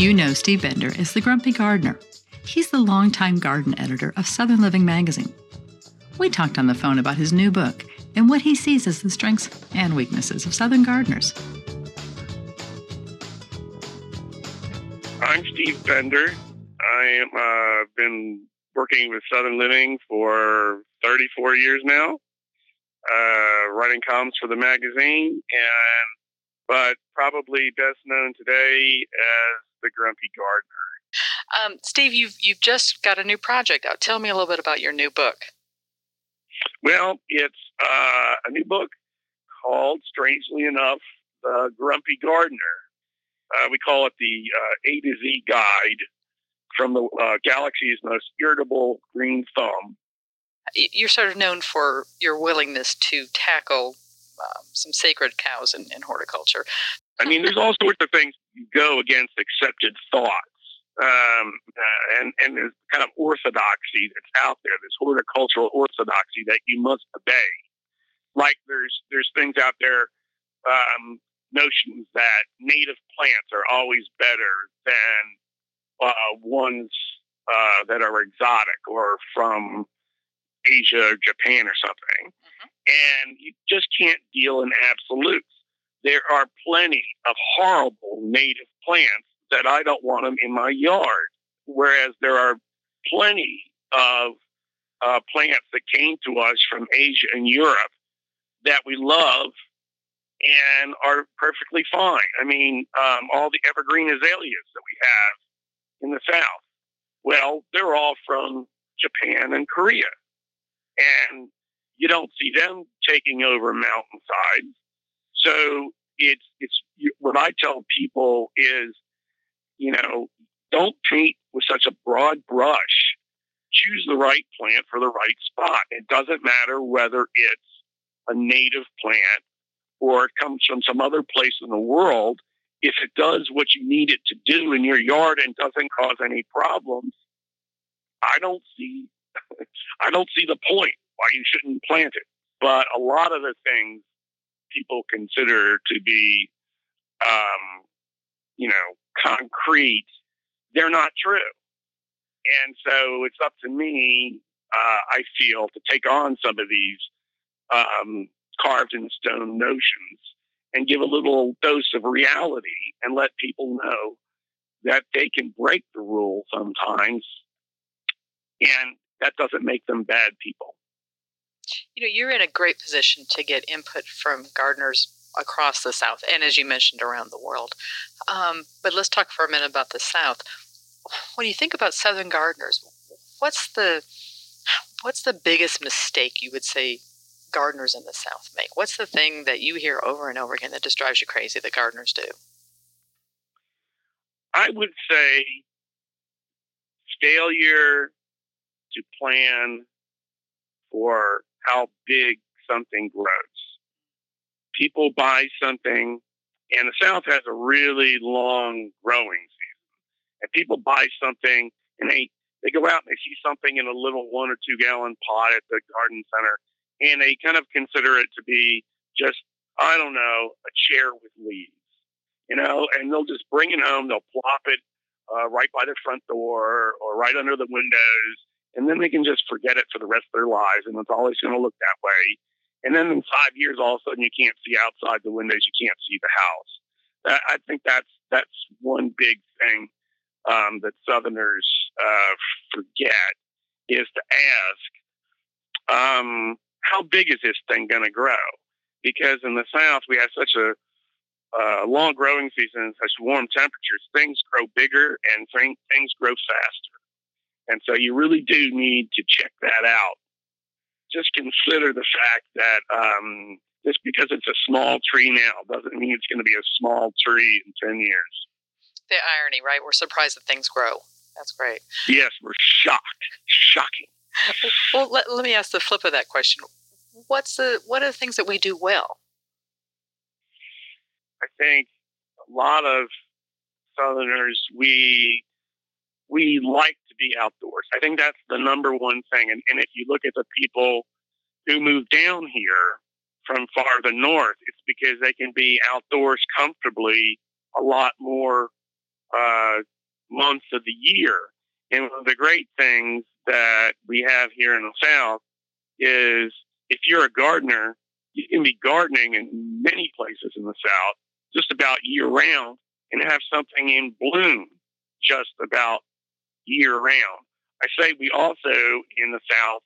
You know Steve Bender is the Grumpy Gardener. He's the longtime garden editor of Southern Living magazine. We talked on the phone about his new book and what he sees as the strengths and weaknesses of Southern gardeners. I'm Steve Bender. I am uh, been working with Southern Living for 34 years now, uh, writing columns for the magazine, and but probably best known today as the Grumpy Gardener. Um, Steve, you've you've just got a new project out. Tell me a little bit about your new book. Well, it's uh, a new book called, strangely enough, The Grumpy Gardener. Uh, we call it the uh, A to Z guide from the uh, galaxy's most irritable green thumb. You're sort of known for your willingness to tackle um, some sacred cows in, in, horticulture. I mean, there's all sorts of things you go against accepted thoughts. Um, uh, and, and there's kind of orthodoxy that's out there, this horticultural orthodoxy that you must obey. Like there's there's things out there, um, notions that native plants are always better than uh, ones uh, that are exotic or from Asia or Japan or something. Mm-hmm. And you just can't deal in absolutes. There are plenty of horrible native plants that I don't want them in my yard, whereas there are plenty of uh, plants that came to us from Asia and Europe that we love and are perfectly fine. I mean, um, all the evergreen azaleas that we have in the South. Well, they're all from Japan and Korea. And you don't see them taking over mountainsides. So it's, it's what I tell people is, you know, don't paint with such a broad brush. Choose the right plant for the right spot. It doesn't matter whether it's a native plant or it comes from some other place in the world if it does what you need it to do in your yard and doesn't cause any problems, I don't see I don't see the point why you shouldn't plant it. But a lot of the things people consider to be um, you know, concrete, they're not true. And so it's up to me, uh, I feel, to take on some of these um, carved in stone notions and give a little dose of reality and let people know that they can break the rule sometimes and that doesn't make them bad people. You know, you're in a great position to get input from gardeners across the South and, as you mentioned, around the world. Um, but let's talk for a minute about the South. When you think about Southern gardeners, what's the what's the biggest mistake you would say gardeners in the South make? What's the thing that you hear over and over again that just drives you crazy that gardeners do? I would say failure to plan for how big something grows. People buy something, and the South has a really long growing season. And people buy something, and they they go out and they see something in a little one or two gallon pot at the garden center, and they kind of consider it to be just I don't know a chair with leaves, you know, and they'll just bring it home. They'll plop it uh, right by the front door or right under the windows, and then they can just forget it for the rest of their lives, and it's always going to look that way. And then in five years, all of a sudden, you can't see outside the windows, you can't see the house. I think that's that's one big thing um, that Southerners uh, forget is to ask, um, how big is this thing going to grow? Because in the South, we have such a uh, long growing season, such warm temperatures, things grow bigger and th- things grow faster. And so you really do need to check that out. Just consider the fact that um, just because it's a small tree now doesn't mean it's going to be a small tree in 10 years. The irony, right? We're surprised that things grow. That's great. Yes, we're shocked. Shocking. Well, let, let me ask the flip of that question. What's the what are the things that we do well? I think a lot of Southerners we we like be outdoors. I think that's the number one thing. And, and if you look at the people who move down here from farther north, it's because they can be outdoors comfortably a lot more uh, months of the year. And one of the great things that we have here in the South is if you're a gardener, you can be gardening in many places in the South just about year round and have something in bloom just about year round. I say we also in the South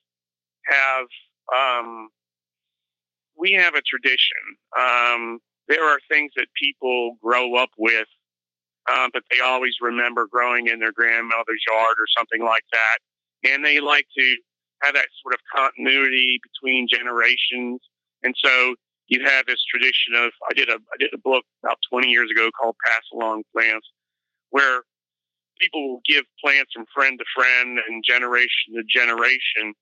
have um, we have a tradition. Um, there are things that people grow up with, um, but they always remember growing in their grandmother's yard or something like that, and they like to have that sort of continuity between generations. And so you have this tradition of I did a I did a book about 20 years ago called Pass Along Plants, where people will give plants from friend to friend and generation to generation,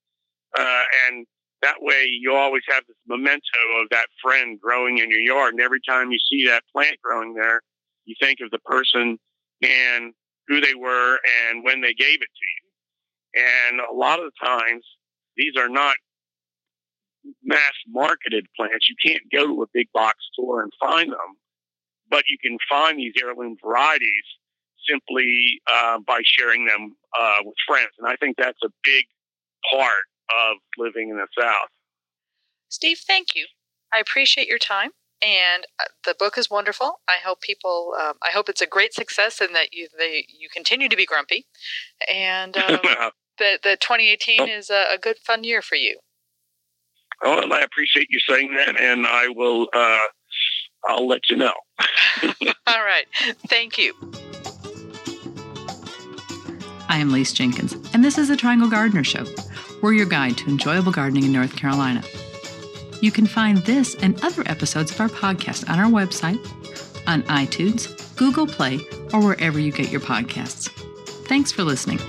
uh, and that way you always have this memento of that friend growing in your yard. And every time you see that plant growing there, you think of the person and who they were and when they gave it to you. And a lot of the times, these are not mass marketed plants. You can't go to a big box store and find them, but you can find these heirloom varieties simply uh, by sharing them uh, with friends. And I think that's a big part of living in the South. Steve, thank you. I appreciate your time. And uh, the book is wonderful. I hope people. Um, I hope it's a great success, and that you they you continue to be grumpy, and um, that the 2018 is a, a good fun year for you. Oh, well, I appreciate you saying that, and I will. Uh, I'll let you know. All right. Thank you. I am Lise Jenkins, and this is the Triangle Gardener Show. We're your guide to enjoyable gardening in North Carolina. You can find this and other episodes of our podcast on our website, on iTunes, Google Play, or wherever you get your podcasts. Thanks for listening.